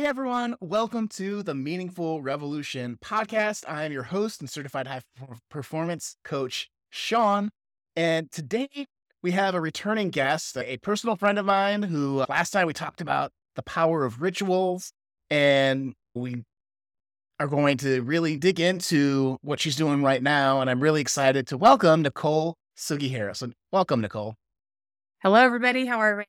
Hey everyone, welcome to the Meaningful Revolution podcast. I am your host and certified high performance coach, Shawn. And today we have a returning guest, a personal friend of mine who uh, last time we talked about the power of rituals. And we are going to really dig into what she's doing right now. And I'm really excited to welcome Nicole Sugihara. So, welcome, Nicole. Hello, everybody. How are we?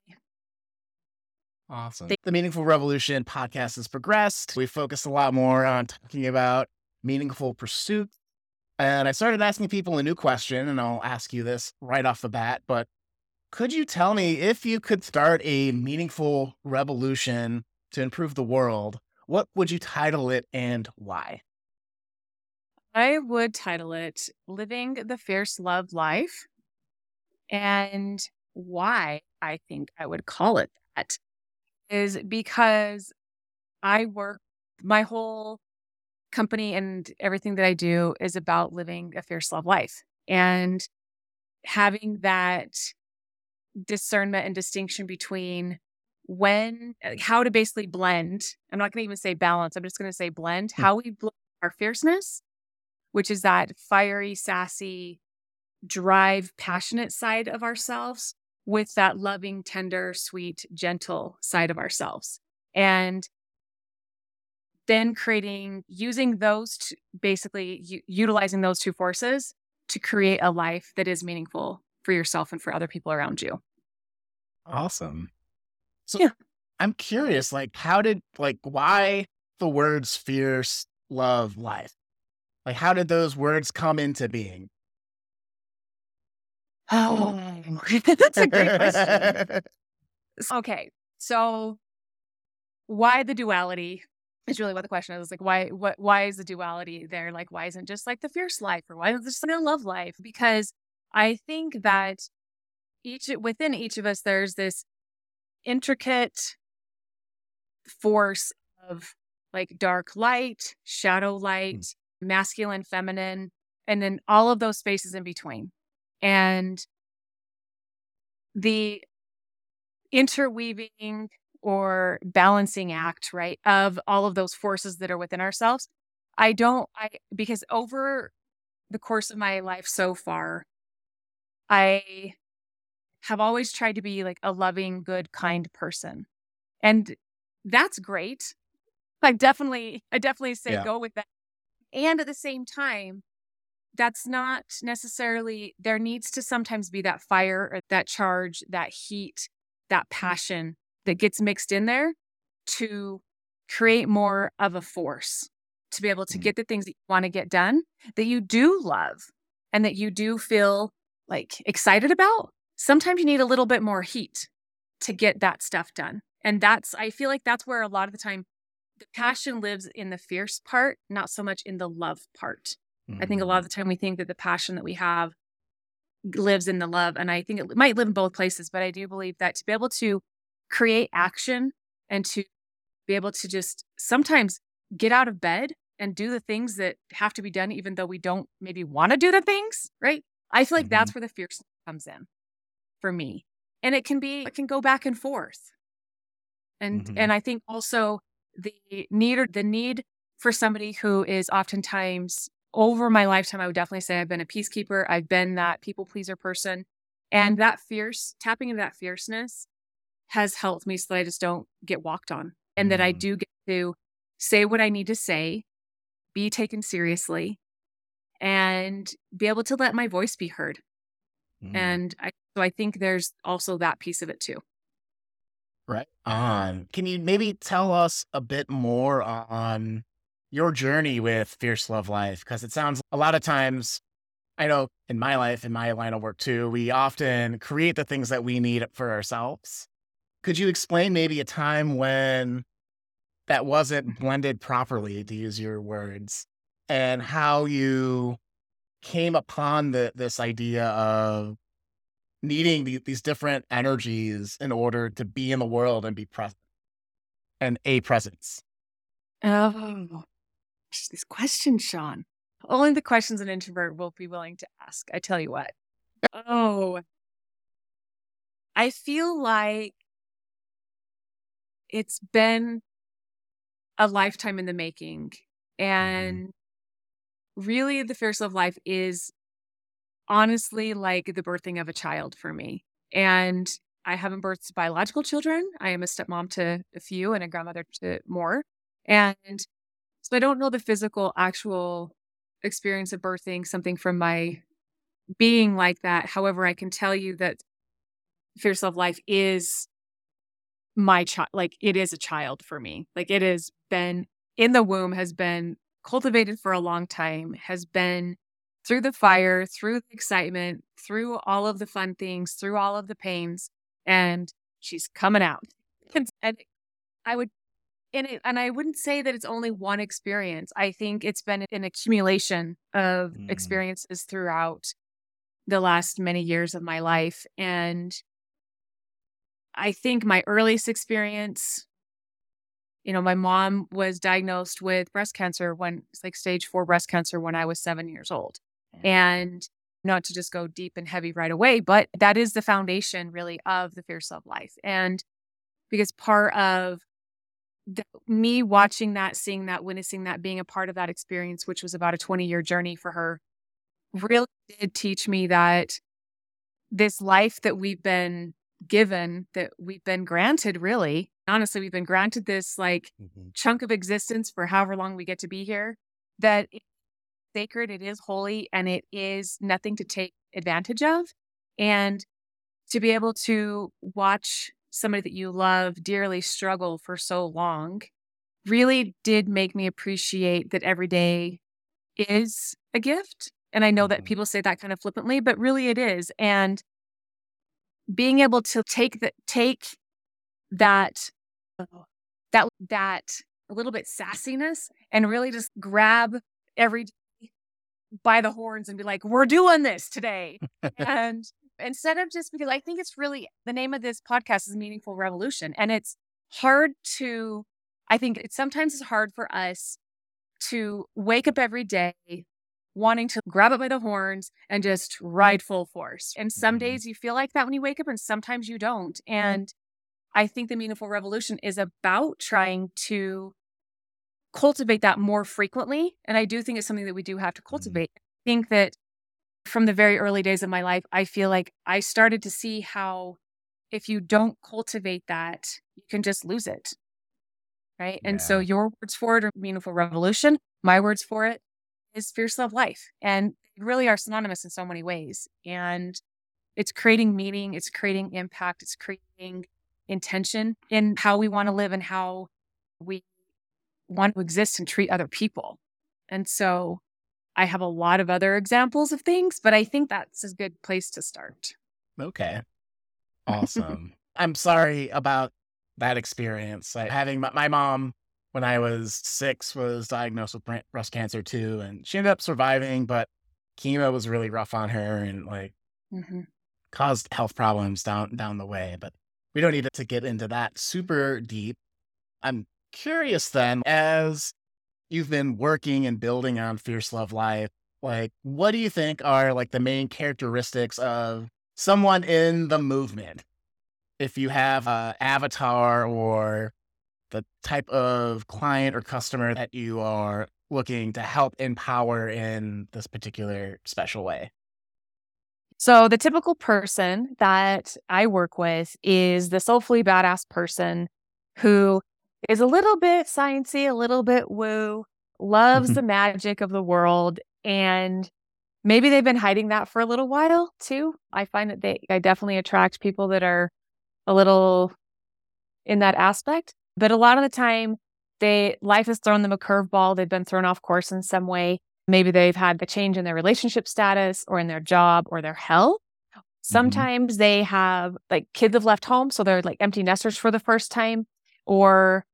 Awesome. The Meaningful Revolution podcast has progressed. We focused a lot more on talking about meaningful pursuits. And I started asking people a new question, and I'll ask you this right off the bat. But could you tell me if you could start a meaningful revolution to improve the world, what would you title it and why? I would title it Living the Fierce Love Life. And why I think I would call it that is because I work, my whole company and everything that I do is about living a fierce love life and having that discernment and distinction between when, how to basically blend. I'm not going to even say balance. I'm just going to say blend hmm. how we blend our fierceness, which is that fiery, sassy, drive, passionate side of ourselves with that loving, tender, sweet, gentle side of ourselves. And then creating, using those, to, basically u- utilizing those two forces to create a life that is meaningful for yourself and for other people around you. Awesome. So yeah. I'm curious, like, how did, like, why the words fierce, love, life? Like, how did those words come into being? Oh, that's a great question. okay, so why the duality is really what the question is. Like, why, what, why is the duality there? Like, why isn't just like the fierce life, or why is this like a love life? Because I think that each within each of us, there's this intricate force of like dark light, shadow hmm. light, mm. masculine, feminine, and then all of those spaces in between. And the interweaving or balancing act, right, of all of those forces that are within ourselves. I don't, I, because over the course of my life so far, I have always tried to be like a loving, good, kind person. And that's great. Like definitely, I definitely say yeah. go with that. And at the same time, that's not necessarily, there needs to sometimes be that fire or that charge, that heat, that passion that gets mixed in there to create more of a force to be able to mm-hmm. get the things that you want to get done that you do love and that you do feel like excited about. Sometimes you need a little bit more heat to get that stuff done. And that's, I feel like that's where a lot of the time the passion lives in the fierce part, not so much in the love part. Mm-hmm. I think a lot of the time we think that the passion that we have lives in the love. And I think it might live in both places, but I do believe that to be able to create action and to be able to just sometimes get out of bed and do the things that have to be done, even though we don't maybe want to do the things, right? I feel like mm-hmm. that's where the fierceness comes in for me. And it can be, it can go back and forth. And, mm-hmm. and I think also the need or the need for somebody who is oftentimes over my lifetime, I would definitely say I've been a peacekeeper. I've been that people pleaser person. And that fierce, tapping into that fierceness has helped me so that I just don't get walked on and that I mm. do get to say what I need to say, be taken seriously, and be able to let my voice be heard. Mm. And I, so I think there's also that piece of it too. Right on. Can you maybe tell us a bit more on your journey with Fierce Love Life? Because it sounds a lot of times, I know in my life, in my line of work too, we often create the things that we need for ourselves. Could you explain maybe a time when that wasn't blended properly, to use your words, and how you came upon the, this idea of needing the, these different energies in order to be in the world and be present and a presence? Oh, these questions, Shawn. Only the questions an introvert will be willing to ask. I tell you what. Oh, I feel like it's been a lifetime in the making. Mm-hmm. And really, the Fierce Love Life is honestly like the birthing of a child for me. And I haven't birthed biological children. I am a stepmom to a few and a grandmother to more. And so I don't know the physical, actual experience of birthing something from my being like that. However, I can tell you that Fierce Love Life is my child. Like it is a child for me. Like it has been in the womb, has been cultivated for a long time, has been through the fire, through the excitement, through all of the fun things, through all of the pains, and she's coming out. And, and I would, and, it, and I wouldn't say that it's only one experience. I think it's been an accumulation of Mm. experiences throughout the last many years of my life. And I think my earliest experience, you know, my mom was diagnosed with breast cancer when it's like stage four breast cancer when I was seven years old. And not to just go deep and heavy right away, but that is the foundation really of the Fierce Love Life. And because part of the, me watching that, seeing that, witnessing that, being a part of that experience, which was about a 20 year journey for her, really did teach me that this life that we've been given, that we've been granted, really, honestly, we've been granted this like Mhm. chunk of existence for however long we get to be here, that it's sacred, it is holy, and it is nothing to take advantage of. And to be able to watch somebody that you love dearly struggle for so long really did make me appreciate that every day is a gift. And I know that Mhm. people say that kind of flippantly, but really it is. And being able to take the take that that that a little bit sassiness and really just grab every day by the horns and be like, we're doing this today. and instead of just because I think it's really the name of this podcast is Meaningful Revolution. And it's hard to, I think it's sometimes it's hard for us to wake up every day wanting to grab it by the horns and just ride full force. And some Mhm. days you feel like that when you wake up, and sometimes you don't. And I think the Meaningful Revolution is about trying to cultivate that more frequently. And I do think it's something that we do have to cultivate. I think that from the very early days of my life, I feel like I started to see how if you don't cultivate that, you can just lose it. Right. And so your words for it are meaningful revolution. My words for it is fierce love life. And really are synonymous in so many ways. And it's creating meaning, it's creating impact, it's creating intention in how we want to live and how we want to exist and treat other people. And so I have a lot of other examples of things, but I think that's a good place to start. Okay. Awesome. I'm sorry about that experience. I, having my, my mom when I was six was diagnosed with bre- breast cancer too, and she ended up surviving, but chemo was really rough on her and like Mhm. caused health problems down down the way. But we don't need to get into that super deep. I'm curious then, as you've been working and building on Fierce Love Life, like what do you think are like the main characteristics of someone in the movement? If you have a avatar or the type of client or customer that you are looking to help empower in this particular special way. So, the typical person that I work with is the soulfully badass person who is a little bit sciencey, a little bit woo, loves mm-hmm. the magic of the world, and maybe they've been hiding that for a little while too. I find that they, I definitely attract people that are a little in that aspect, but a lot of the time, they life has thrown them a curveball. They've been thrown off course in some way. Maybe they've had a change in their relationship status or in their job or their health. Mm-hmm. Sometimes they have like kids have left home, so they're like empty nesters for the first time, or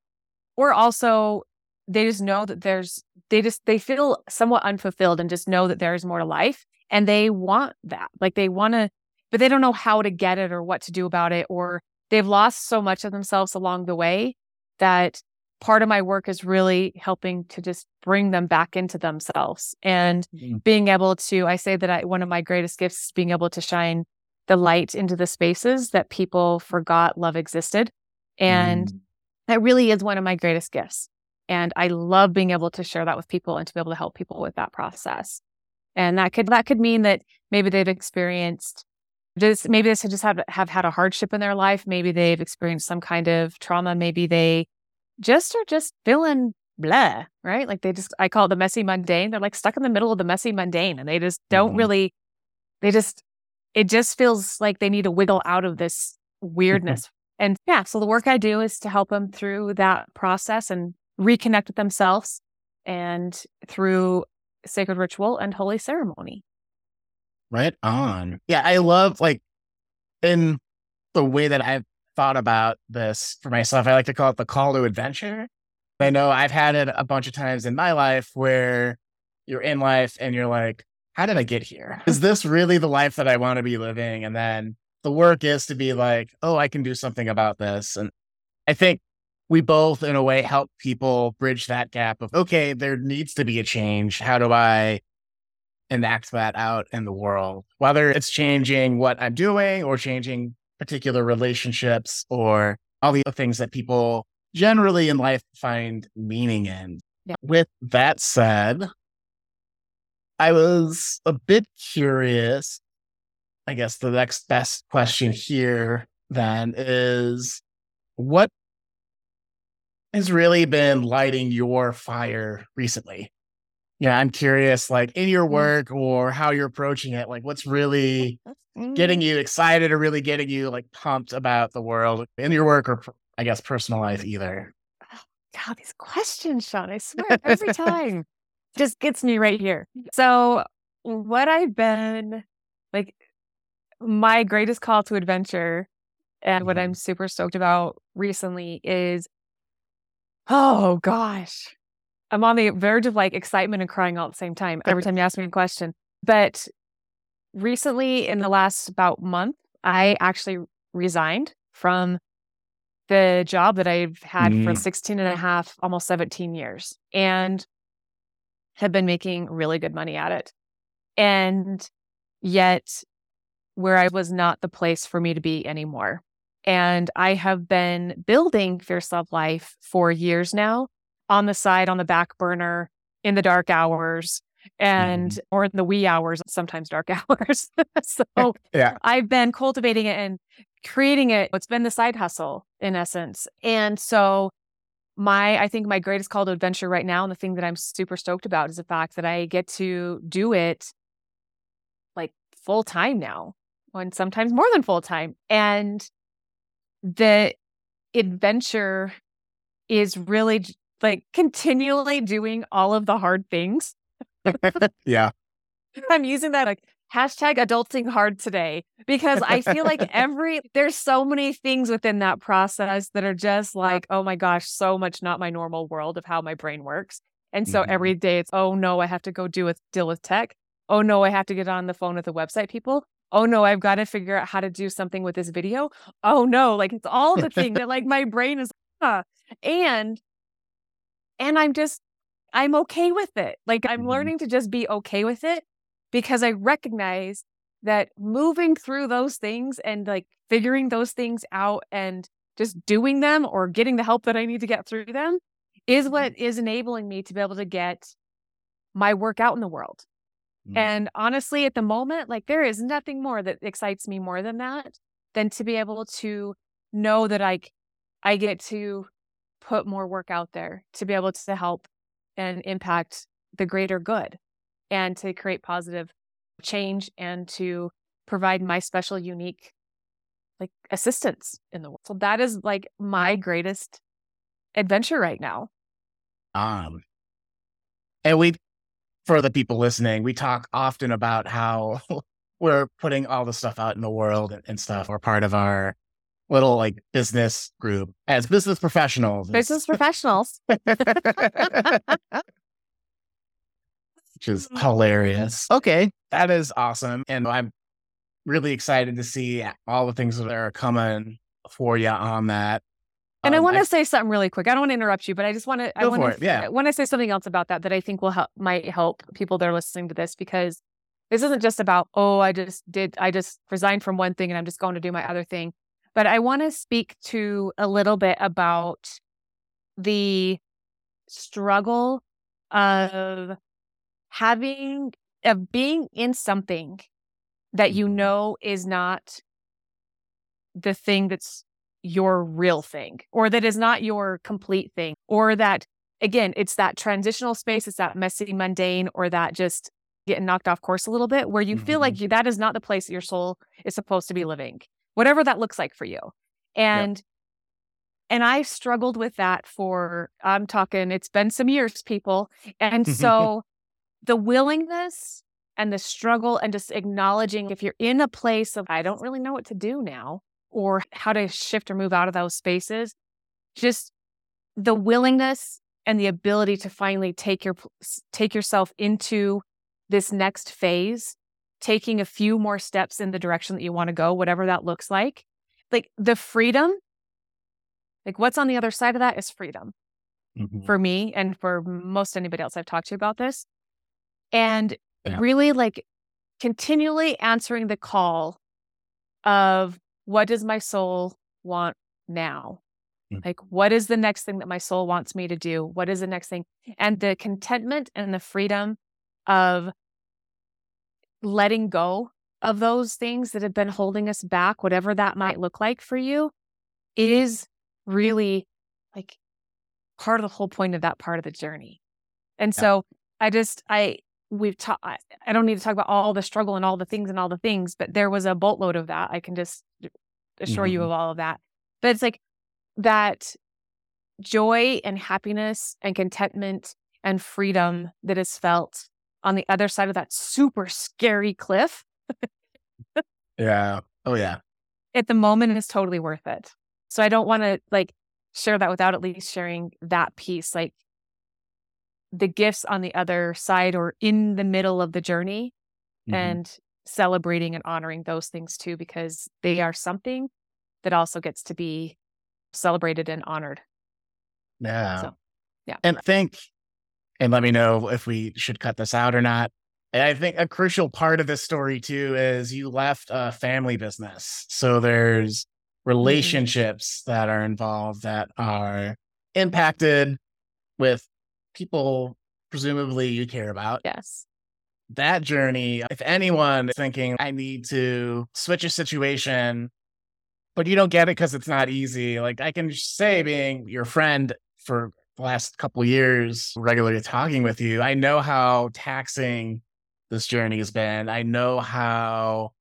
or also they just know that there's they just they feel somewhat unfulfilled and just know that there's more to life and they want that. Like they want to but they don't know how to get it or what to do about it or they've lost so much of themselves along the way that part of my work is really helping to just bring them back into themselves and Mm. being able to i say that I, one of my greatest gifts is being able to shine the light into the spaces that people forgot love existed and Mm. That really is one of my greatest gifts And I love being able to share that with people and to be able to help people with that process. And that could that could mean that maybe they've experienced just maybe they just have have had a hardship in their life. Maybe they've experienced some kind of trauma. Maybe they just are just feeling blah, right? Like they just I call it the messy mundane. They're like stuck in the middle of the messy mundane and they just don't mm-hmm. really they just it just feels like they need to wiggle out of this weirdness. And yeah, so the work I do is to help them through that process and reconnect with themselves and through sacred ritual and holy ceremony. Right on. Yeah, I love like in the way that I've thought about this for myself, I like to call it the call to adventure. I know I've had it a bunch of times in my life where you're in life and you're like, how did I get here? Is this really the life that I want to be living? And then the work is to be like, oh, I can do something about this. And I think we both, in a way, help people bridge that gap of, okay, there needs to be a change. How do I enact that out in the world? Whether it's changing what I'm doing or changing particular relationships or all the things that people generally in life find meaning in. Yeah. With that said, I was a bit curious. I guess the next best question here then is what has really been lighting your fire recently? Yeah, I'm curious, like in your mm. work or how you're approaching it, like what's really getting mm. you excited or really getting you like pumped about the world in your work or I guess personal life either. Oh, God, these questions, Shawn, I swear every time just gets me right here. So, what I've been my greatest call to adventure and what mm-hmm. I'm super stoked about recently is Oh gosh. I'm on the verge of like excitement and crying all at the same time every time you ask me a question. But recently, in the last about month, I actually resigned from the job that I've had mm. for 16 and a half, almost 17 years, and have been making really good money at it. And yet, where I was not the place for me to be anymore. And I have been building Fierce Love Life for years now on the side, on the back burner, in the dark hours and mm. or in the wee hours, sometimes dark hours. so yeah. I've been cultivating it and creating it. It's been the side hustle in essence. And so my I think my greatest call to adventure right now and the thing that I'm super stoked about is the fact that I get to do it like full time now, and sometimes more than full time. And the adventure is really like continually doing all of the hard things. yeah. I'm using that like hashtag adulting hard today because I feel like every there's so many things within that process that are just like, oh my gosh, so much not my normal world of how my brain works. And so mm-hmm. every day it's, oh no, I have to go do with deal with tech. Oh no, I have to get on the phone with the website people oh no, I've got to figure out how to do something with this video. Oh no, like it's all the thing that like my brain is, and, and I'm just, I'm okay with it. Like I'm mm-hmm. learning to just be okay with it because I recognize that moving through those things and like figuring those things out and just doing them or getting the help that I need to get through them is what mm-hmm. enabling me to be able to get my work out in the world. Mm. And honestly, at the moment, like there is nothing more that excites me more than that than to be able to know that I I get to put more work out there to be able to help and impact the greater good and to create positive change and to provide my special unique like assistance in the world. So that is like my greatest adventure right now. Um and we for the people listening, we talk often about how we're putting all the stuff out in the world and, and stuff. We're part of our little like business group as business professionals. Business professionals. Which is mm. hilarious. Okay. That is awesome. And I'm really excited to see all the things that are coming for you on that. And um, I want to say something really quick. I don't want to interrupt you, but I just want to. I want to. Yeah. Want to say something else about that that I think will help might help people that are listening to this because this isn't just about oh I just did I just resigned from one thing and I'm just going to do my other thing, but I want to speak to a little bit about the struggle of having, of being in something that you Mhm. know is not the thing that's your real thing or that is not your complete thing or that again it's that transitional space it's that messy mundane or that just getting knocked off course a little bit where you feel Mhm. like you, that is not the place your soul is supposed to be living whatever that looks like for you. And and i struggled with that for i'm talking it's been some years people. And so the willingness and the struggle and just acknowledging if you're in a place of i don't really know what to do now or how to shift or move out of those spaces just the willingness and the ability to finally take your take yourself into this next phase taking a few more steps in the direction that you want to go whatever that looks like like the freedom like what's on the other side of that is freedom Mhm. for me and for most anybody else I've talked to about this. And Yeah. really like continually answering the call of what does my soul want now? Mm. Like, what is the next thing that my soul wants me to do? What is the next thing? And the contentment and the freedom of letting go of those things that have been holding us back, whatever that might look like for you, is really like part of the whole point of that part of the journey. And Yeah. so I just, I, we've talked, I, don't need to talk about all the struggle and all the things and all the things, but there was a boatload of that. I can just assure you Mhm. of all of that. But it's like that joy and happiness and contentment and freedom that is felt on the other side of that super scary cliff Yeah. Oh, yeah. at the moment is totally worth it. So I don't want to like share that without at least sharing that piece, like the gifts on the other side or in the middle of the journey Mhm. and celebrating and honoring those things too, because they are something that also gets to be celebrated and honored. Yeah. So, yeah. And I think, and let me know if we should cut this out or not. And I think a crucial part of this story too is you left a family business. So there's relationships that are involved that are impacted with people presumably you care about. Yes. That journey, if anyone is thinking, I need to switch a situation, but you don't get it because it's not easy. Like I can say, being your friend for the last couple years, regularly talking with you, I know how taxing this journey has been. I know how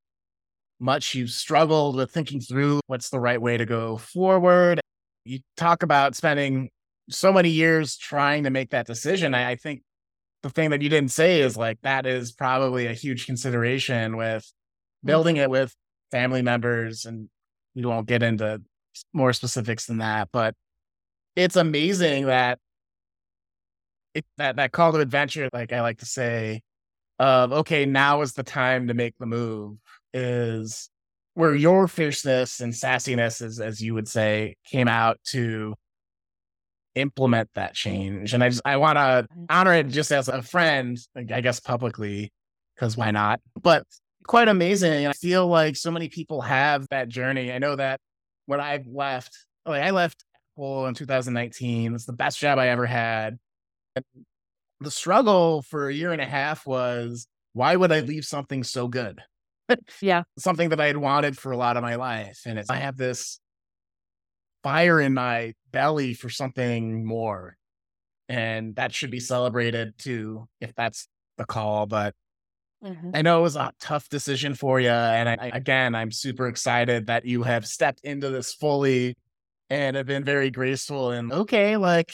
much you've struggled with thinking through what's the right way to go forward. You talk about spending so many years trying to make that decision. I, I think the thing that you didn't say is like that is probably a huge consideration with mm. building it with family members and we won't get into more specifics than that but it's amazing that it, that that call to adventure like i like to say of okay now is the time to make the move is where your fierceness and sassiness as, as you would say came out to implement that change. And i just i want to honor it just as a friend i guess publicly because why not? But quite amazing and i feel like so many people have that journey. I know that when i've left like i left apple in 2019 it's the best job i ever had. And the struggle for a year and a half was why would i leave something so good? Yeah. something that i had wanted for a lot of my life. And it's i have this fire in my belly for something more. And that should be celebrated too, if that's the call. But Mhm. I know it was a tough decision for you. And I, again, I'm super excited that you have stepped into this fully and have been very graceful and okay, like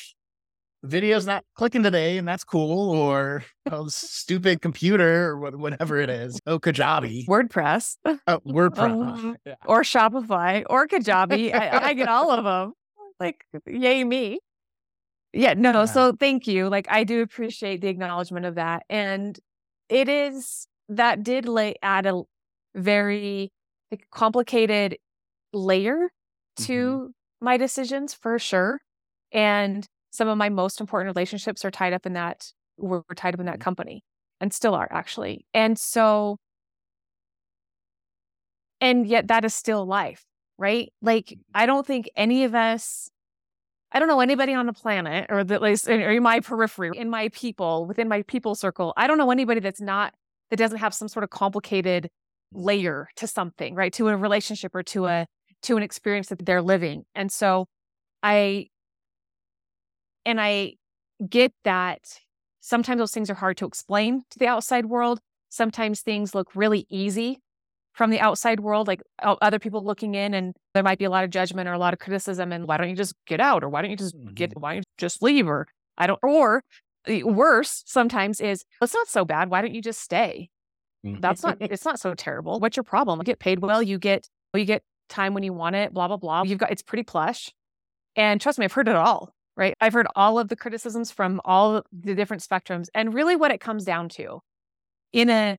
video's not clicking today and that's cool. Or oh, stupid computer or what- whatever it is. Oh, Kajabi. WordPress Oh, WordPress. Um, Yeah. or Shopify or Kajabi. I, I get all of them. Like, yay me. Yeah, no, Yeah. so thank you. Like, I do appreciate the acknowledgement of that. And it is, that did lay add a very like, complicated layer to my decisions for sure. And some of my most important relationships are tied up in that, were, were tied up in that mm-hmm. company and still are actually. And so, and yet that is still life, right? Like, mm-hmm. I don't think any of us, I don't know anybody on the planet or at least in my periphery, in my people, within my people circle. I don't know anybody that's not, that doesn't have some sort of complicated layer to something, right? To a relationship or to a, to an experience that they're living. And so I, and I get that sometimes those things are hard to explain to the outside world. Sometimes things look really easy from the outside world, like other people looking in, and there might be a lot of judgment or a lot of criticism. And why don't you just get out, or why don't you just get, mm-hmm. why don't you just leave, or I don't, or worse sometimes is it's not so bad. Why don't you just stay? That's not, it's not so terrible. What's your problem? You get paid well. You get, you get time when you want it. Blah blah blah. You've got it's pretty plush, and trust me, I've heard it all right? I've heard all of the criticisms from all the different spectrums. And really, what it comes down to in a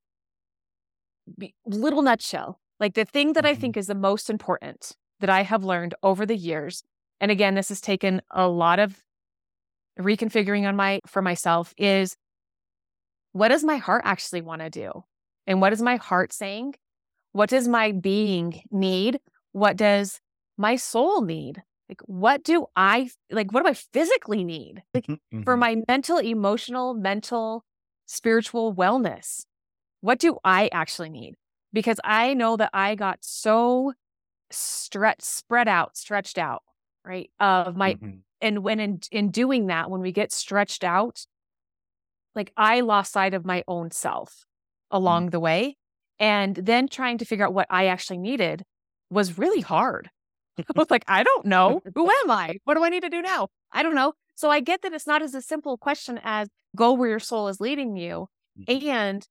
little nutshell, like the thing that mm-hmm. I think is the most important that I have learned over the years, and again, this has taken a lot of reconfiguring on my for myself is what does my heart actually want to do? And what is my heart saying? What does my being need? What does my soul need? Like what do i like what do i physically need like mm-hmm. for my mental emotional mental spiritual wellness what do i actually need because i know that i got so stretched spread out stretched out right of my mm-hmm. and when in, in doing that when we get stretched out like i lost sight of my own self mm-hmm. along mm-hmm. the way and then trying to figure out what i actually needed was really hard I was like, I don't know. Who am I? What do I need to do now? I don't know. So I get that it's not as a simple question as go where your soul is leading you. Mm-hmm. And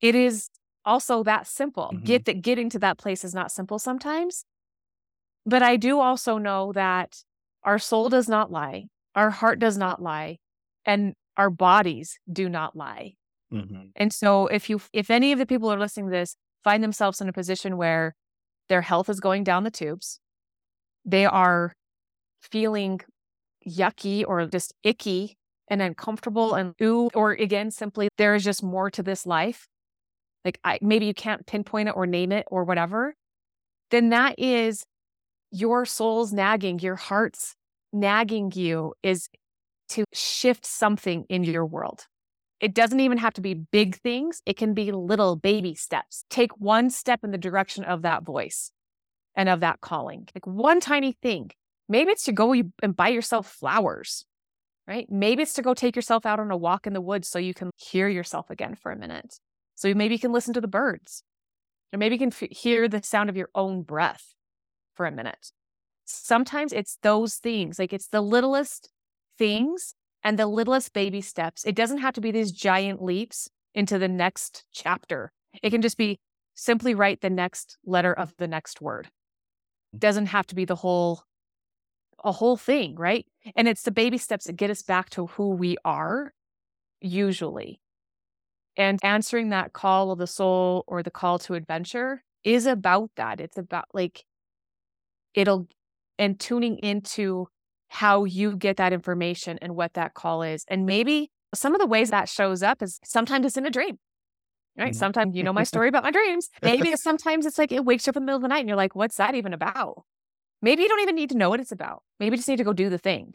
it is also that simple. Mm-hmm. Get that getting to that place is not simple sometimes. But I do also know that our soul does not lie, our heart does not lie, and our bodies do not lie. Mm-hmm. And so if you if any of the people are listening to this find themselves in a position where their health is going down the tubes, they are feeling yucky or just icky and uncomfortable mm. and ooh, or again, simply there is just more to this life. Like I, maybe you can't pinpoint it or name it or whatever, then that is your soul's nagging, your heart's nagging you is to shift something in your world. It doesn't even have to be big things. It can be little baby steps. Take one step in the direction of that voice and of that calling. Like one tiny thing. Maybe it's to go and buy yourself flowers, right? Maybe it's to go take yourself out on a walk in the woods so you can hear yourself again for a minute. So maybe you can listen to the birds, or maybe you can f- hear the sound of your own breath for a minute. Sometimes it's those things, like it's the littlest things and the littlest baby steps. It doesn't have to be these giant leaps into the next chapter. It can just be simply write the next letter of the next word doesn't have to be the whole a whole thing, right? And it's the baby steps that get us back to who we are usually. And answering that call of the soul or the call to adventure is about that. It's about like it'll and tuning into how you get that information and what that call is. And maybe some of the ways that shows up is sometimes it's in a dream right? Mm-hmm. Sometimes you know my story about my dreams. Maybe sometimes it's like it wakes you up in the middle of the night and you're like, what's that even about? Maybe you don't even need to know what it's about. Maybe you just need to go do the thing,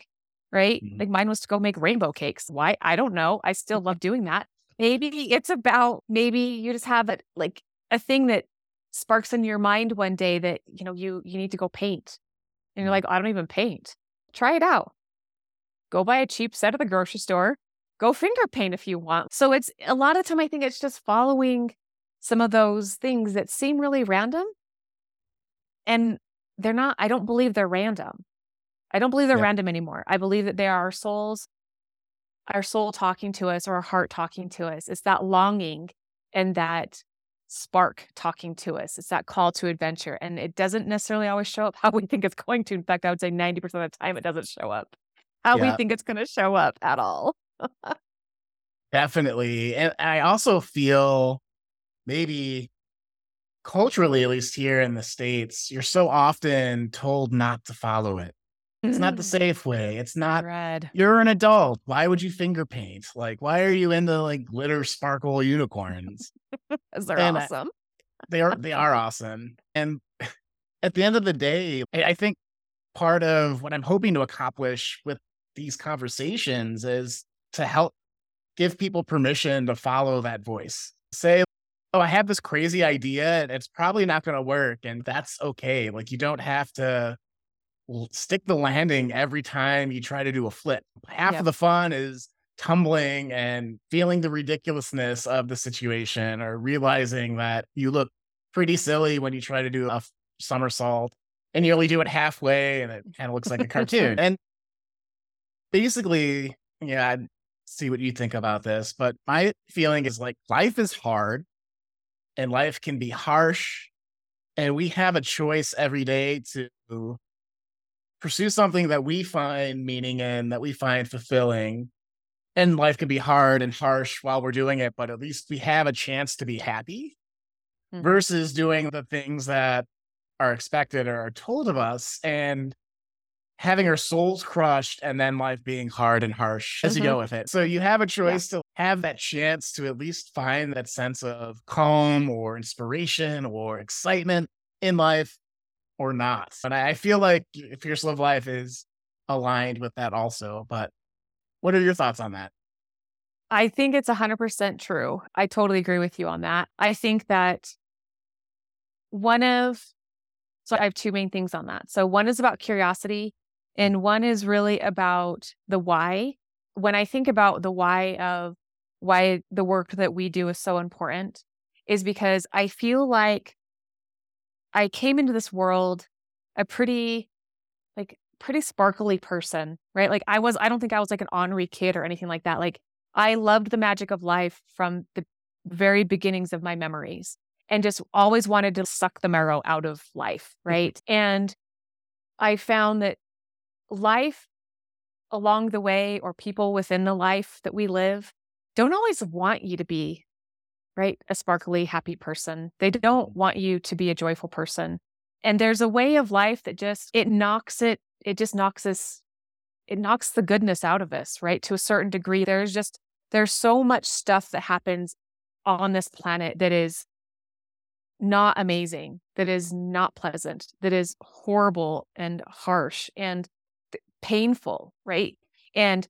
right? Mm-hmm. Like mine was to go make rainbow cakes. Why? I don't know. I still love doing that. Maybe it's about, maybe you just have it like a thing that sparks in your mind one day that, you know, you, you need to go paint. And you're like, I don't even paint. Try it out. Go buy a cheap set at the grocery store go finger paint if you want. So it's a lot of time I think it's just following some of those things that seem really random. And they're not, I don't believe they're random. I don't believe they're random anymore. I believe that they are our souls, our soul talking to us or our heart talking to us. It's that longing and that spark talking to us. It's that call to adventure. And it doesn't necessarily always show up how we think it's going to. In fact, I would say 90% of the time it doesn't show up how yeah. we think it's going to show up at all. Definitely. And I also feel maybe culturally, at least here in the States, you're so often told not to follow it. It's not the mm. safe way. It's not, Red. you're an adult. Why would you finger paint? Like, why are you into like glitter sparkle unicorns? Because they're and awesome. I, they are, they are awesome. And at the end of the day, I think part of what I'm hoping to accomplish with these conversations is to help give people permission to follow that voice. Say, oh, I have this crazy idea and it's probably not going to work. And that's okay. Like, you don't have to stick the landing every time you try to do a flip. Half yep. of the fun is tumbling and feeling the ridiculousness of the situation or realizing that you look pretty silly when you try to do a somersault and you only do it halfway and it kind of looks like a cartoon. and basically, yeah, see what you think about this, but my feeling is like life is hard and life can be harsh. And we have a choice every day to pursue something that we find meaning in, that we find fulfilling. And life can be hard and harsh while we're doing it, but at least we have a chance to be happy mm-hmm. versus doing the things that are expected or are told of us and having our souls crushed and then life being hard and harsh as mm-hmm. you go with it. So you have a choice yeah. to have that chance to at least find that sense of calm or inspiration or excitement in life or not. And I feel like Fierce Love Life is aligned with that also. But what are your thoughts on that? I think it's 100% true. I totally agree with you on that. I think that one of so I have two main things on that. So one is about curiosity and one is really about the why. When I think about the why of why the work that we do is so important is because I feel like I came into this world a pretty like pretty sparkly person, right? Like I was I don't think I was like an ornery kid or anything like that. Like I loved the magic of life from the very beginnings of my memories and just always wanted to suck the marrow out of life. Mm-hmm. Right. and I found that life along the way or people within the life that we live don't always want you to be right a sparkly happy person. They don't want you to be a joyful person. And there's a way of life that just it knocks it it just knocks us it knocks the goodness out of us right to a certain degree. There's just there's so much stuff that happens on this planet that is not amazing, that is not pleasant, that is horrible and harsh. And painful, right? And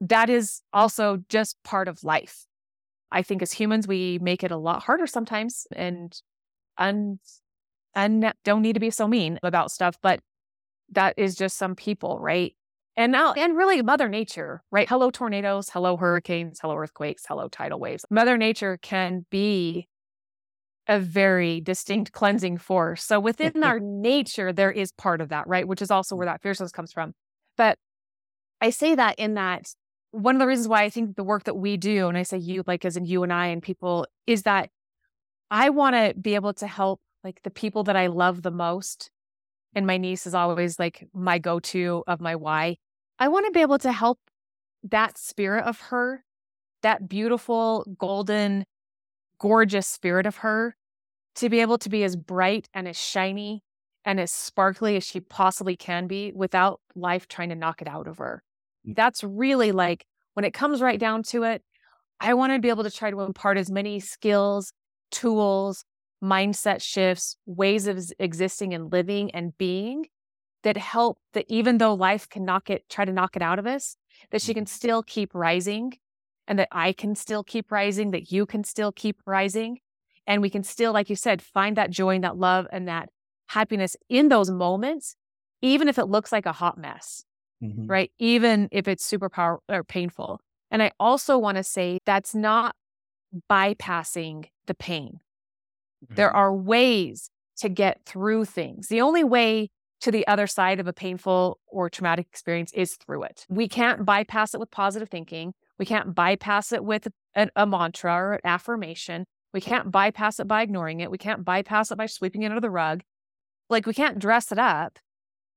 that is also just part of life. I think as humans, we make it a lot harder sometimes and and and don't need to be so mean about stuff, but that is just some people, right? And now, and really Mother Nature, right? Hello, tornadoes, hello, hurricanes, hello, earthquakes, hello, tidal waves. Mother Nature can be a very distinct cleansing force. So within our nature, there is part of that, right? Which is also where that fierceness comes from. But I say that in that one of the reasons why I think the work that we do, and I say you, like as in you and I and people, is that I want to be able to help like the people that I love the most. And my niece is always like my go to of my why. I want to be able to help that spirit of her, that beautiful, golden, gorgeous spirit of her to be able to be as bright and as shiny and as sparkly as she possibly can be without life trying to knock it out of her. Mm. That's really like when it comes right down to it, I want to be able to try to impart as many skills, tools, mindset shifts, ways of existing and living and being that help that even though life can knock it, try to knock it out of us, that she can mm-hmm. still keep rising and that I can still keep rising, that you can still keep rising. And we can still, like you said, find that joy and that love and that happiness in those moments, even if it looks like a hot mess, mm-hmm. right? Even if it's super power or painful. And I also want to say that's not bypassing the pain. Mm-hmm. There are ways to get through things. The only way to the other side of a painful or traumatic experience is through it. We can't bypass it with positive thinking. We can't bypass it with a, a mantra or an affirmation. We can't bypass it by ignoring it. We can't bypass it by sweeping it under the rug. Like we can't dress it up.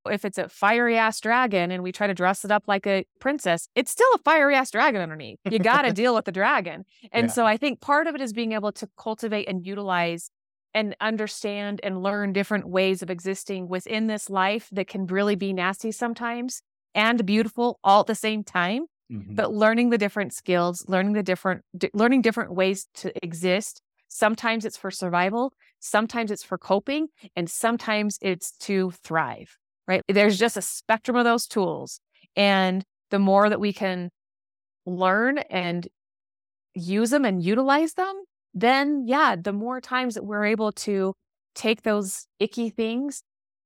If it's a fiery ass dragon and we try to dress it up like a princess, it's still a fiery ass dragon underneath. You got to deal with the dragon. And yeah. so I think part of it is being able to cultivate and utilize and understand and learn different ways of existing within this life that can really be nasty sometimes and beautiful all at the same time. Mm-hmm. But learning the different skills, learning the different, d- learning different ways to exist. Sometimes it's for survival, sometimes it's for coping, and sometimes it's to thrive. right? There's just a spectrum of those tools. And the more that we can learn and use them and utilize them, then yeah, the more times that we're able to take those icky things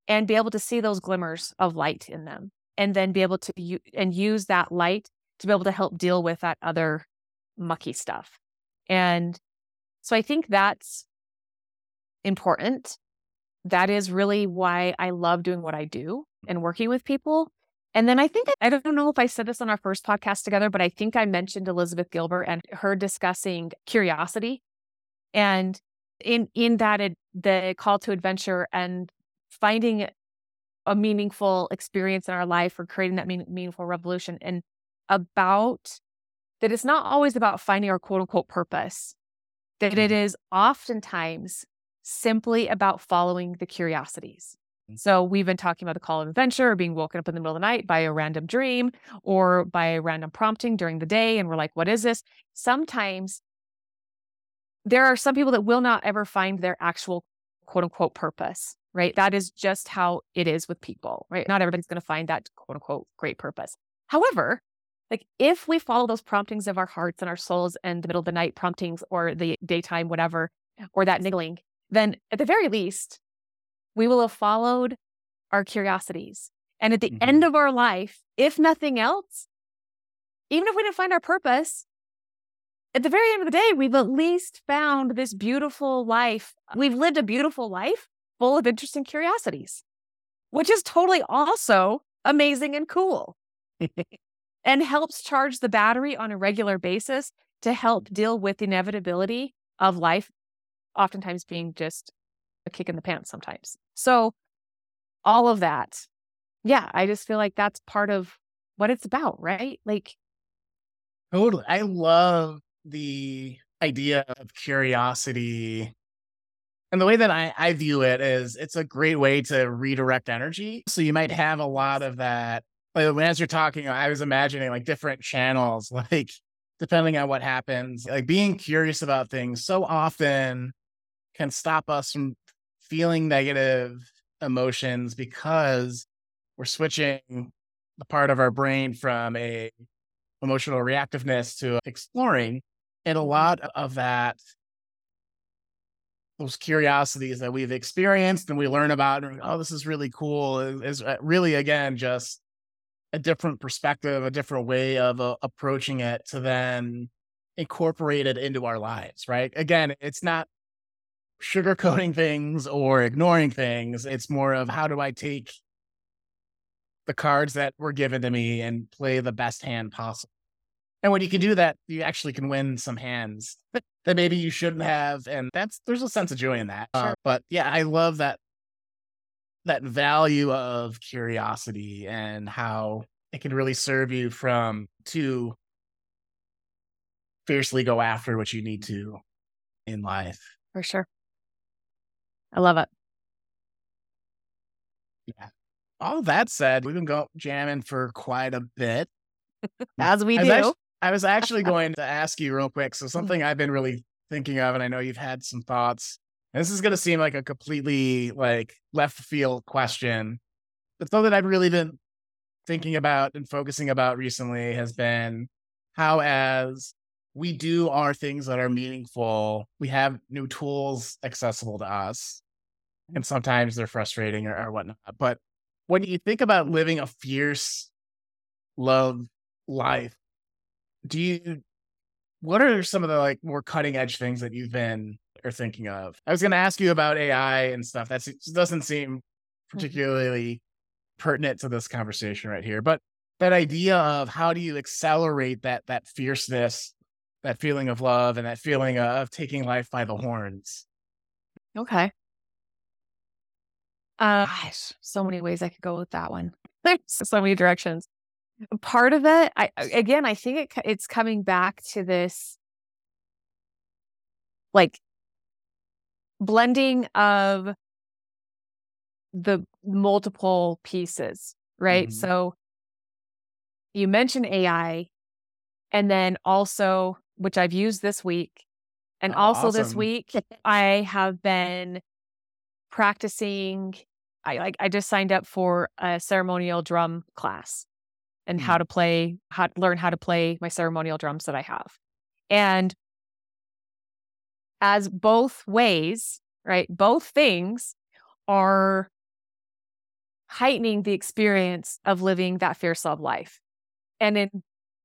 and be able to see those glimmers of light in them and then be able to and use that light to be able to help deal with that other mucky stuff. And so I think that's important. That is really why I love doing what I do and working with people. And then I think, I don't know if I said this on our first podcast together, but I think I mentioned Elizabeth Gilbert and her discussing curiosity. And in, in that, it, the call to adventure and finding a meaningful experience in our life or creating that mean, meaningful revolution and about that it's not always about finding our quote unquote purpose, that it mm-hmm. oftentimes simply about following the curiosities. Mm. So we've been talking about the call of adventure or being woken up in the middle of the night by a random dream or by a random prompting during the day. And we're like, what is this? Sometimes there are some people that will not ever find their actual quote unquote purpose, right? That is just how it is with people, right? Not everybody's going to find that quote unquote great purpose. However, like if we follow those promptings of our hearts and our souls and the middle of the night promptings or the daytime, whatever, or that niggling, then at the very least, we will have followed our curiosities. And at the mm-hmm. end of our life, if nothing else, even if we didn't find our purpose, at the very end of the day, we've at least found this beautiful life. We've lived a beautiful life full of interesting curiosities, which is totally also amazing and cool and helps charge the battery on a regular basis to help deal with the inevitability of life, oftentimes being just a kick in the pants sometimes. So, all of that, yeah, I just feel like that's part of what it's about, right? Like, totally. I love the idea of curiosity. And the way that I, I view it is it's a great way to redirect energy. So you might have a lot of that. Like as you're talking, I was imagining like different channels, like depending on what happens, like being curious about things so often can stop us from feeling negative emotions because we're switching the part of our brain from a emotional reactiveness to exploring and a lot of that, those curiosities that we've experienced and we learn about, and, oh, this is really cool, is, is uh, really, again, just a different perspective, a different way of uh, approaching it to then incorporate it into our lives, right? Again, it's not sugarcoating things or ignoring things. It's more of how do I take the cards that were given to me and play the best hand possible. And when you can do that, you actually can win some hands that maybe you shouldn't have. And that's there's a sense of joy in that. Sure. Uh, but yeah, I love that that value of curiosity and how it can really serve you from to fiercely go after what you need to in life. For sure. I love it. Yeah. All that said, we've been going jamming for quite a bit. As we do. I was actually going to ask you real quick. So mm-hmm. something I've been really thinking of, and I know you've had some thoughts. And this is going to seem like a completely like left field question, but something I've really been thinking about and focusing about recently has been how, as we do our things that are meaningful, we have new tools accessible to us, and sometimes they're frustrating or, or whatnot. But when you think about living a fierce love life do you what are some of the like more cutting edge things that you've been or thinking of? I was going to ask you about AI and stuff. That doesn't seem mm-hmm. particularly pertinent to this conversation right here, but that idea of how do you accelerate that that fierceness, that feeling of love, and that feeling of taking life by the horns. Okay. Uh, gosh, so many ways I could go with that one. There's so many directions part of it i again i think it, it's coming back to this like blending of the multiple pieces right mm-hmm. so you mentioned ai and then also which i've used this week and oh, also awesome. this week i have been practicing I like I just signed up for a ceremonial drum class and Mm. how to play, how to learn how to play my ceremonial drums that I have. And as both ways, right? Both things are heightening the experience of living that fierce love life and in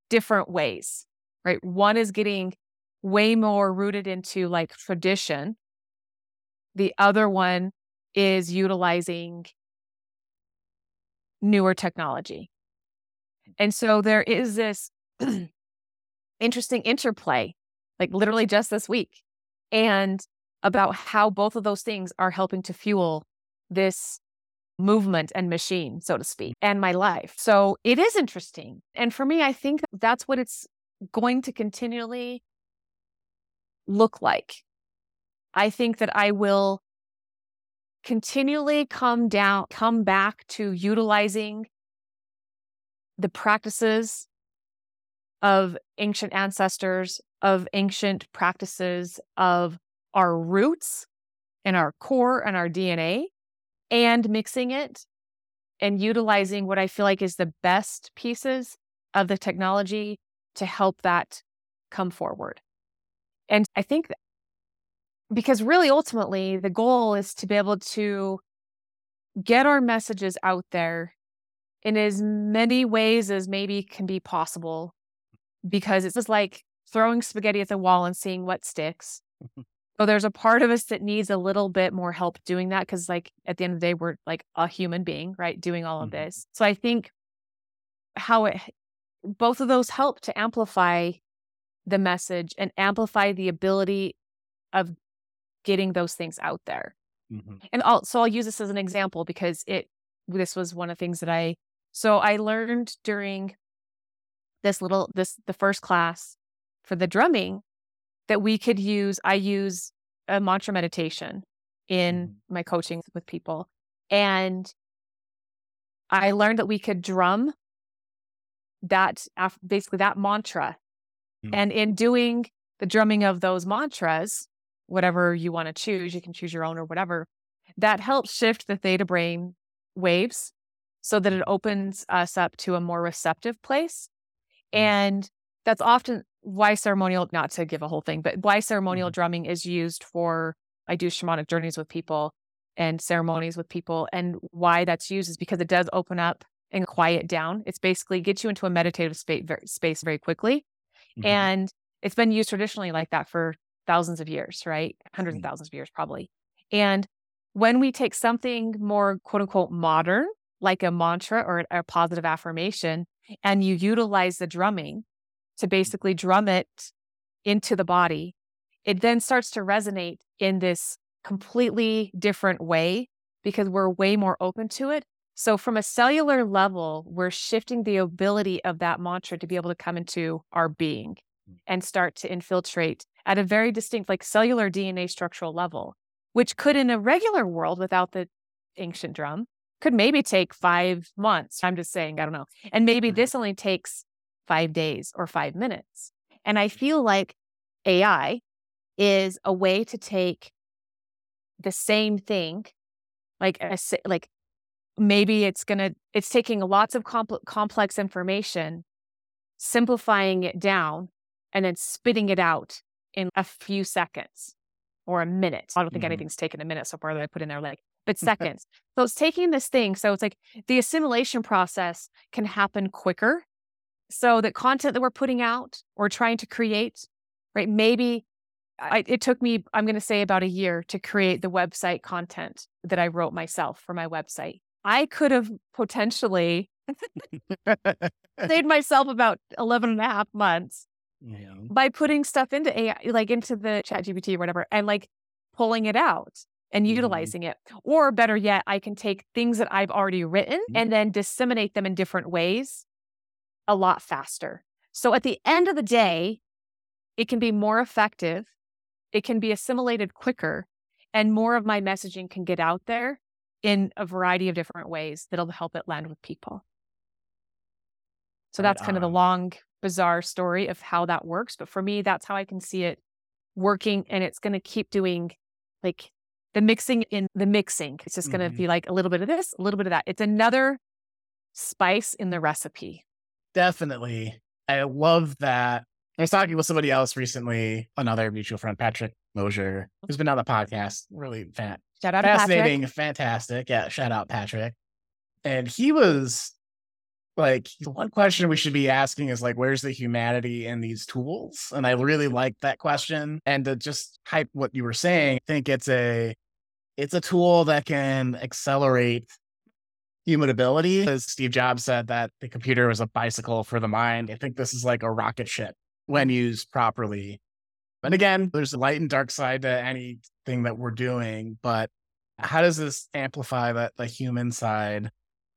different ways, right? One is getting way more rooted into like tradition. The other one is utilizing newer technology. Hmm. And so there is this interesting interplay, like literally just this week, and about how both of those things are helping to fuel this movement and machine, so to speak, hmm. and my life. So it is interesting. And for me, I think that's what it's going to continually look like. I think that I will continually come down, come back to utilizing the practices of ancient ancestors, of ancient practices of our roots and our core and our DNA, and mixing it and utilizing what I feel like is the best pieces of the technology to help that come forward. And I think that because really ultimately the goal is to be able to get our messages out there in as many ways as maybe can be possible because it's just like throwing spaghetti at the wall and seeing what sticks. so there's a part of us that needs a little bit more help doing that because like at the end of the day we're like a human being, right, doing all of Mhm. this. So I think how it both of those help to amplify the message and amplify the ability of getting those things out there. Mhm. And I'll, so I'll use this as an example because it this was one of the things that I so I learned during this little this the first class for the drumming that we could use I use a mantra meditation in Mhm. my coaching with people and I learned that we could drum that basically that mantra Mm. and in doing the drumming of those mantras whatever you want to choose you can choose your own or whatever that helps shift the theta brain waves so that it opens us up to a more receptive place Mm. and that's often why ceremonial not to give a whole thing but why ceremonial Mhm. drumming is used for i do shamanic journeys with people and ceremonies with people and why that's used is because it does open up and quiet down it's basically gets you into a meditative space very, space very quickly Mhm. and it's been used traditionally like that for thousands of years, right? Hundreds of Mm. thousands of years, probably. And when we take something more quote unquote modern, like a mantra or a- a positive affirmation, and you utilize the drumming to basically drum it into the body, it then starts to resonate in this completely different way because we're way more open to it. So, from a cellular level, we're shifting the ability of that mantra to be able to come into our being mm. and start to infiltrate at a very distinct, like cellular DNA structural level, which could, in a regular world without the ancient drum, could maybe take five months. I'm just saying, I don't know. And maybe mm-hmm. this only takes five days or five minutes. And I mm. feel like AI is a way to take the same thing, like a, like maybe it's gonna it's taking lots of compl- complex information, simplifying it down, and then spitting it out in a few seconds or a minute. I don't think Mhm. anything's taken a minute so far that I put in there, like, but seconds. so it's taking this thing. So it's like the assimilation process can happen quicker. So the content that we're putting out or trying to create, right? Maybe I, it took me, I'm going to say about a year to create the website content that I wrote myself for my website. I could have potentially saved myself about 11 and a half months Yeah. by putting stuff into AI, like into the chat GPT or whatever, and like pulling it out and Mhm. utilizing it. Or better yet, I can take things that I've already written Mhm. and then disseminate them in different ways a lot faster. So at the end of the day, it can be more effective, it can be assimilated quicker, and more of my messaging can get out there in a variety of different ways that'll help it land with people. So Right that's kind of the long, bizarre story of how that works. But for me, that's how I can see it working. And it's going to keep doing like the mixing in the mixing. It's just going to Mhm. be like a little bit of this, a little bit of that. It's another spice in the recipe. Definitely. I love that. I was talking with somebody else recently, another mutual friend, Patrick Mosier, who's been on the podcast. Really fan- Shout out fascinating, fantastic. Yeah, shout out Patrick. And he was like, the one question we should be asking is like, where's the humanity in these tools? And I really like that question. And to just hype what you were saying, I think it's a it's a tool that can accelerate human ability. As Steve Jobs said that the computer was a bicycle for the mind. I think this is like a rocket ship when used properly. But again, there's a light and dark side to anything that we're doing. But how does this amplify that the human side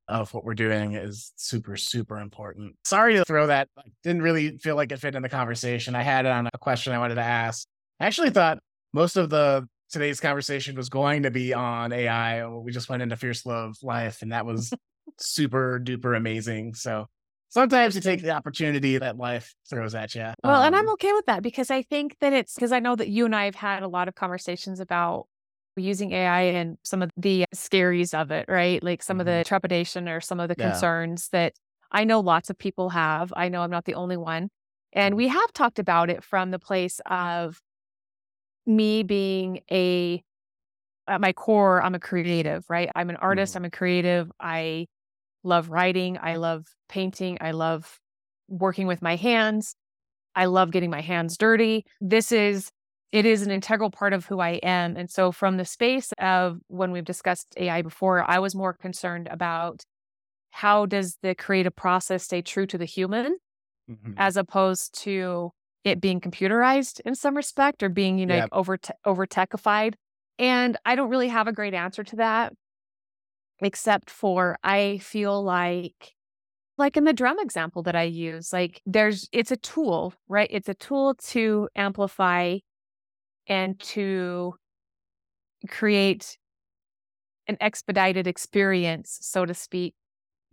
of what we're doing is super, super important. Sorry to throw that. I didn't really feel like it fit in the conversation. I had it on a question I wanted to ask. I actually thought most of the today's conversation was going to be on AI. We just went into fierce love life, and that was super duper amazing. So sometimes you take the opportunity that life throws at you. Well, and I'm Um, okay with that because I think that it's because I know that you and I have had a lot of conversations about using AI and some of the scaries of it, right? Like some of the trepidation or some of the Yeah. concerns that I know lots of people have. I know I'm not the only one. And Mhm. we have talked about it from the place of me being a, at my core, I'm a creative, right? I'm an artist, Mhm. I'm a creative. I love writing, I love painting, I love working with my hands. I love getting my hands dirty. This is it is an integral part of who I am. And so from the space of when we've discussed AI before, I was more concerned about how does the creative process stay true to the human Mhm. as opposed to it being computerized in some respect or being, you know, like over te- over techified. And I don't really have a great answer to that except for I feel like like in the drum example that I use, like there's it's a tool, right? It's a tool to amplify and to create an expedited experience, so to speak.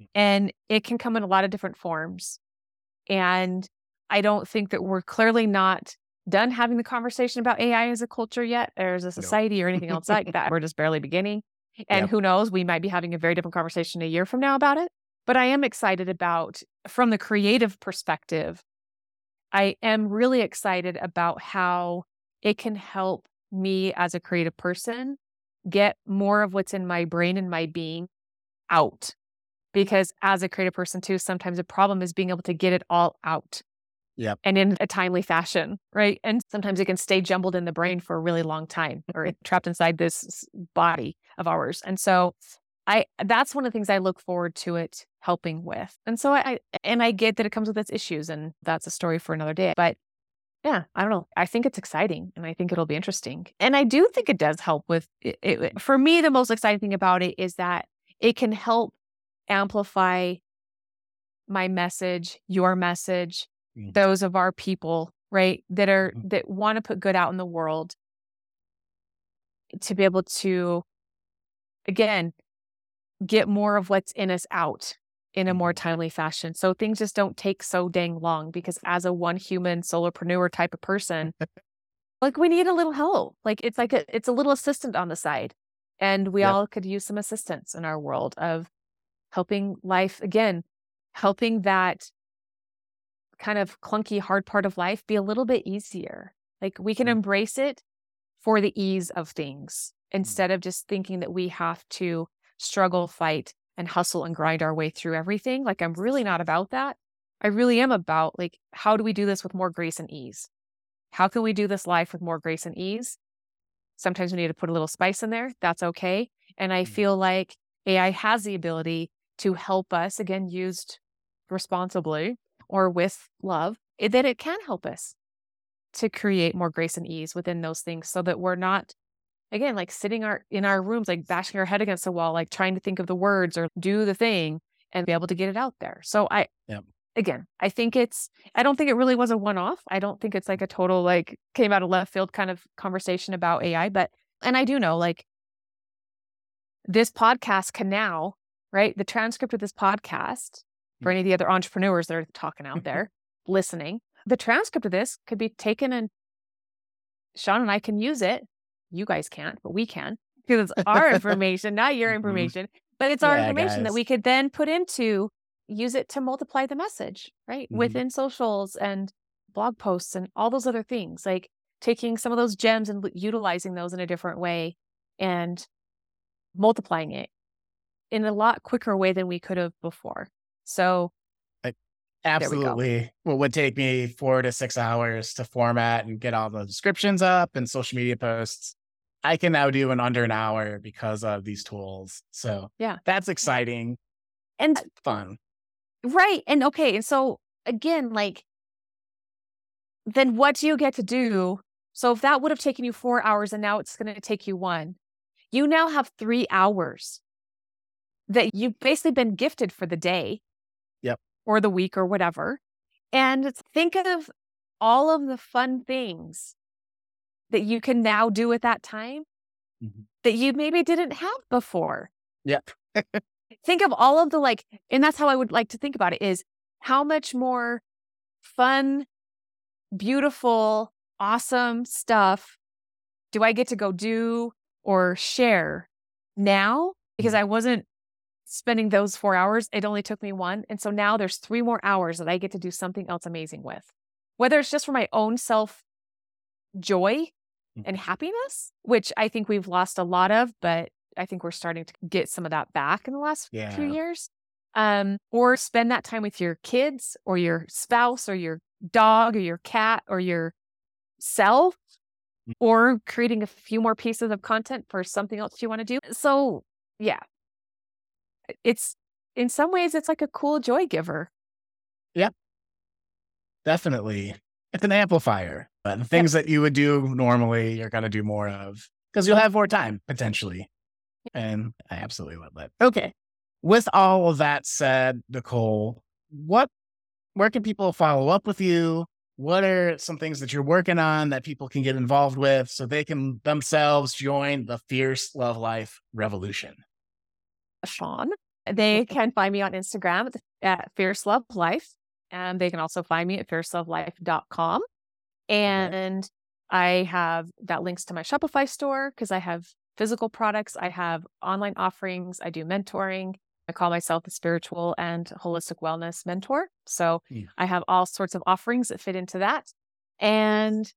Mm. And it can come in a lot of different forms. And I don't think that we're clearly not done having the conversation about AI as a culture yet, or as a society, or anything else like that. We're just barely beginning. And Yep. who knows, we might be having a very different conversation a year from now about it. But I am excited about, from the creative perspective, I am really excited about how it can help me as a creative person get more of what's in my brain and my being out. Because as a creative person, too, sometimes the problem is being able to get it all out. Yep. And in a timely fashion, right? And sometimes it can stay jumbled in the brain for a really long time or trapped inside this body of ours. And so I that's one of the things I look forward to it helping with. And so I, I and I get that it comes with its issues and that's a story for another day. But yeah, I don't know. I think it's exciting and I think it'll be interesting. And I do think it does help with it, it, for me the most exciting thing about it is that it can help amplify my message, your message, Mm. those of our people, right? That are Mhm. that want to put good out in the world to be able to again get more of what's in us out in a more Mhm. timely fashion. So things just don't take so dang long because as a one human solopreneur type of person, like we need a little help. Like it's like a, it's a little assistant on the side. And we Yep. all could use some assistance in our world of helping life again, helping that kind of clunky hard part of life be a little bit easier. Like we can Mm. embrace it for the ease of things instead of just thinking that we have to struggle, fight, and hustle and grind our way through everything. Like, I'm really not about that. I really am about, like, how do we do this with more grace and ease? How can we do this life with more grace and ease? Sometimes we need to put a little spice in there. That's okay. And I Mhm. feel like AI has the ability to help us, again, used responsibly or with love, eh, that it can help us to create more grace and ease within those things so that we're not again like sitting our in our rooms like bashing our head against the wall like trying to think of the words or do the thing and be able to get it out there so i Yep. again i think it's i don't think it really was a one-off i don't think it's like a total like came out of left field kind of conversation about ai but and i do know like this podcast can now right the transcript of this podcast for any of the other entrepreneurs that are talking out there listening the transcript of this could be taken and Shawn and I can use it. You guys can't, but we can. because it's our information, not your Mhm. information, but it's our Yeah, information that we could then put into use it to multiply the message, right? Mhm. Within socials and blog posts and all those other things, like taking some of those gems and utilizing those in a different way and multiplying it in a lot quicker way than we could have before. So, go. Absolutely. What would take me four to six hours to format and get all the descriptions up and social media posts. I can now do in under an hour because of these tools. So Yeah. that's exciting. and Fun. Right. And okay. And so again, like, then what do you get to do? So if that would have taken you four hours and now it's going to take you one, you now have three hours that you've basically been gifted for the day. Or the week or whatever. And think of all of the fun things that you can now do at that time Mhm. that you maybe didn't have before Yep. think of all of the like and that's how i would like to think about it is how much more fun beautiful awesome stuff do i get to go do or share now because i wasn't spending those four hours it only took me one and so now there's three more hours that i get to do something else amazing with. Whether it's just for my own self joy and happiness which i think we've lost a lot of but i think we're starting to get some of that back in the last few years um or spend that time with your kids or your spouse or your dog or your cat or your self Mm. or creating a few more pieces of content for something else you want to do. So yeah it's in some ways it's like a cool joy giver Yep. Definitely. It's an amplifier. But the things that you would do normally, you're going to do more of because you'll have more time potentially. And I absolutely love that. Okay. With all of that said, Nicole, what, where can people follow up with you? What are some things that you're working on that people can get involved with so they can themselves join the fierce love life revolution? Shawn. They can find me on Instagram at- Fierce Love Life. And they can also find me at fiercelovelife.com. And I have that links to my Shopify store because I have physical products, I have online offerings, I do mentoring. I call myself a spiritual and holistic wellness mentor. So Yeah. I have all sorts of offerings that fit into that. And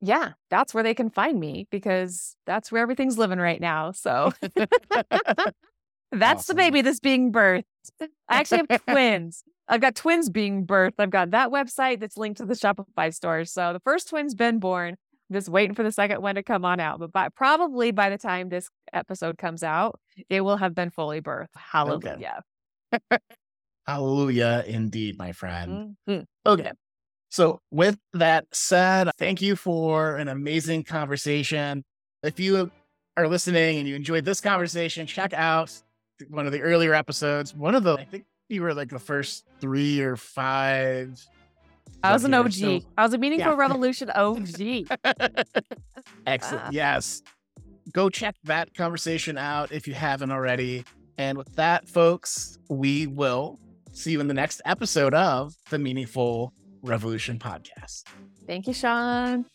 yeah, that's where they can find me because that's where everything's living right now. So that's the baby that's being birthed. I actually have twins. I've got twins being birthed. I've got that website that's linked to the Shopify store. So the first twin's been born. I'm just waiting for the second one to come on out. But by, probably by the time this episode comes out, it will have been fully birthed. Hallelujah. Hallelujah, indeed, my friend. Mhm. Okay. So, with that said, thank you for an amazing conversation. If you are listening and you enjoyed this conversation, check out one of the earlier episodes. One of the, I think you were like the first three or five. I was an OG. so- I was a Meaningful yeah. Revolution OG. Excellent. Ah. Yes. Go check that conversation out if you haven't already. And with that, folks, we will see you in the next episode of the Meaningful Revolution podcast. Thank you, Shawn.